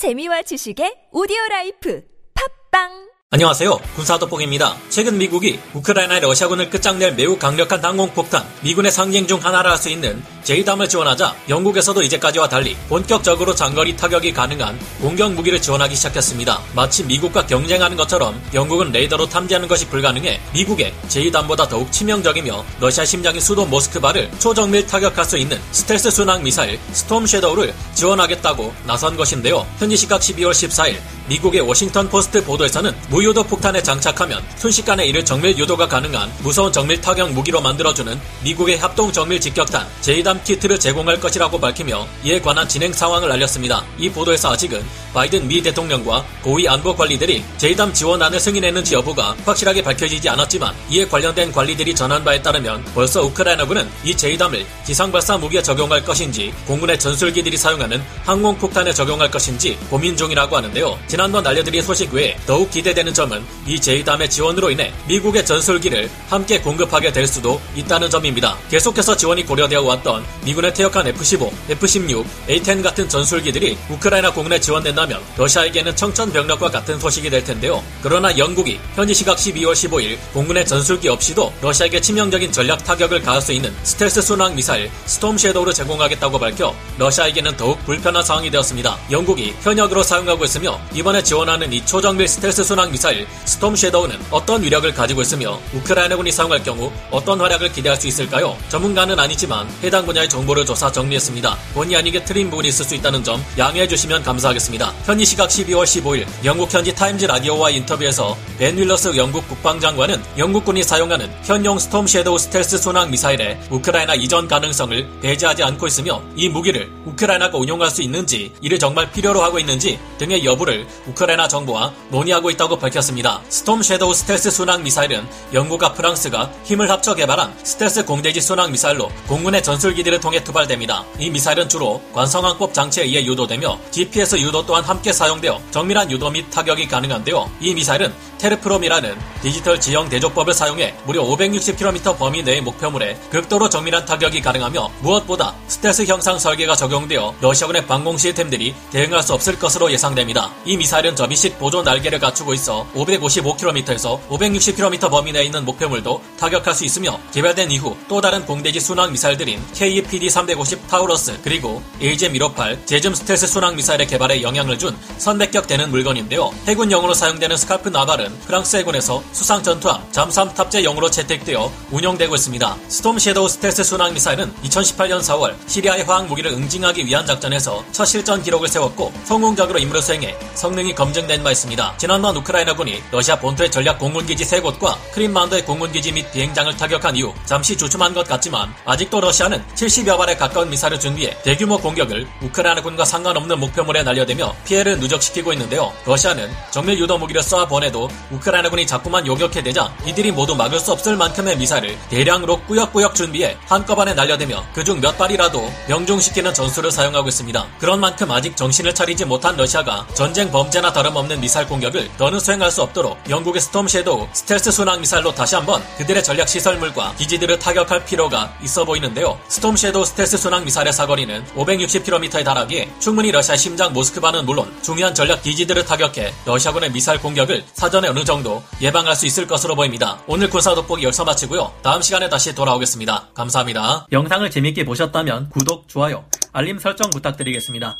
재미와 지식의 오디오 라이프. 팟빵 안녕하세요. 군사도뽕입니다. 최근 미국이 우크라이나의 러시아군을 끝장낼 매우 강력한 항공폭탄, 미군의 상징 중 하나라 할 수 있는 제이담을 지원하자 영국에서도 이제까지와 달리 본격적으로 장거리 타격이 가능한 공격 무기를 지원하기 시작했습니다. 마치 미국과 경쟁하는 것처럼 영국은 레이더로 탐지하는 것이 불가능해 미국의 제이담보다 더욱 치명적이며 러시아 심장인 수도 모스크바를 초정밀 타격할 수 있는 스텔스 순항 미사일 스톰 섀도우를 지원하겠다고 나선 것인데요. 현지 시각 12월 14일 미국의 워싱턴 포스트 보도에서는 무 유도 폭탄에 장착하면 순식간에 이를 정밀 유도가 가능한 무서운 정밀 타격 무기로 만들어주는 미국의 합동 정밀 직격탄 제이담 키트를 제공할 것이라고 밝히며 이에 관한 진행 상황을 알렸습니다. 이 보도에서 아직은 바이든 미 대통령과 고위 안보 관리들이 제이담 지원안을 승인했는지 여부가 확실하게 밝혀지지 않았지만 이에 관련된 관리들이 전한 바에 따르면 벌써 우크라이나군은 이 제이담을 지상발사 무기에 적용할 것인지 공군의 전술기들이 사용하는 항공폭탄에 적용할 것인지 고민 중이라고 하는데요. 지난번 알려드린 소식 외에 더욱 기대되는 점은 이 제이담의 지원으로 인해 미국의 전술기를 함께 공급하게 될 수도 있다는 점입니다. 계속해서 지원이 고려되어 왔던 미군의 퇴역한 F-15, F-16, A-10 같은 전술기들이 우크라이나 공군에 지원된다면 러시아에게는 청천벽력과 같은 소식이 될 텐데요. 그러나 영국이 현지 시각 12월 15일 공군의 전술기 없이도 러시아에게 치명적인 전략 타격을 가할 수 있는 스텔스 순항 미사일 스톰 섀도우를 제공하겠다고 밝혀 러시아에게는 더욱 불편한 상황이 되었습니다. 영국이 현역으로 사용하고 있으며 이번 이번에 지원하는 이 초정밀 스텔스 순항 미사일 스톰 섀도우는 어떤 위력을 가지고 있으며 우크라이나군이 사용할 경우 어떤 활약을 기대할 수 있을까요? 전문가는 아니지만 해당 분야의 정보를 조사 정리했습니다. 본의 아니게 틀린 부분이 있을 수 있다는 점 양해해 주시면 감사하겠습니다. 현지 시각 12월 15일 영국 현지 타임즈 라디오와 인터뷰에서 벤 월러스 영국 국방장관은 영국군이 사용하는 현용 스톰 섀도우 스텔스 순항 미사일의 우크라이나 이전 가능성을 배제하지 않고 있으며 이 무기를 우크라이나가 운용할 수 있는지 이를 정말 필요로 하고 있는지 등의 여부를 우크라이나 정부와 논의하고 있다고 밝혔습니다. 스톰 섀도우 스텔스 순항 미사일은 영국과 프랑스가 힘을 합쳐 개발한 스텔스 공대지 순항 미사일로 공군의 전술기들을 통해 투발됩니다. 이 미사일은 주로 관성항법 장치에 의해 유도되며 GPS 유도 또한 함께 사용되어 정밀한 유도 및 타격이 가능한데요. 이 미사일은 TERPROM이라는 디지털 지형 대조법을 사용해 무려 560km 범위 내의 목표물에 극도로 정밀한 타격이 가능하며 무엇보다 스텔스 형상 설계가 적용되어 러시아군의 방공 시스템들이 대응할 수 없을 것으로 예상됩니다. 이 미사일은 접이식 보조 날개를 갖추고 있어 555km에서 560km 범위 내에 있는 목표물도 타격할 수 있으며 개발된 이후 또 다른 공대지 순항 미사일들인 KEPD-350 Taurus 그리고 AGM-158 JASSM 스텔스 순항 미사일의 개발에 영향을 준 선배격되는 물건인데요. 해군용으로 사용되는 SCALP Naval은 프랑스 해군에서 수상 전투함 잠수함 탑재용으로 채택되어 운영되고 있습니다. Storm Shadow 스텔스 순항 미사일은 2018년 4월 시리아의 화학 무기를 응징하기 위한 작전에서 첫 실전 기록을 세웠고 성공적으로 임무를 수행해 성능이 검증된 바 있습니다. 지난번 우크라이나 군이 러시아 본토의 전략 공군기지 3곳과 크림반도의 공군기지 및 비행장을 타격한 이후 잠시 주춤한 것 같지만 아직도 러시아는 70여 발에 가까운 미사일을 준비해 대규모 공격을 우크라이나군과 상관없는 목표물에 날려대며 피해를 누적시키고 있는데요. 러시아는 정밀 유도 무기를 쏘아 보내도 우크라이나군이 자꾸만 요격해대자 이들이 모두 막을 수 없을 만큼의 미사일을 대량으로 꾸역꾸역 준비해 한꺼번에 날려대며 그중 몇 발이라도 명중시키는 전술을 사용하고 있습니다. 그런 만큼 아직 정신을 차리지 못한 러시아가 전쟁 범죄나 다름없는 미사일 공격을 더는 수행 할 수 없도록 영국의 Storm Shadow 스텔스 순항 미사일로 다시 한번 그들의 전략 시설물과 기지들을 타격할 필요가 있어 보이는데요. 스톰 섀도우 스텔스 순항 미사일의 사거리는 560km에 달하기에 충분히 러시아 심장 모스크바는 물론 중요한 전략 기지들을 타격해 러시아군의 미사일 공격을 사전에 어느 정도 예방할 수 있을 것으로 보입니다. 오늘 군사 돋보기 열서 마치고요. 다음 시간에 다시 돌아오겠습니다. 감사합니다. 영상을 재밌게 보셨다면 구독, 좋아요, 알림 설정 부탁드리겠습니다.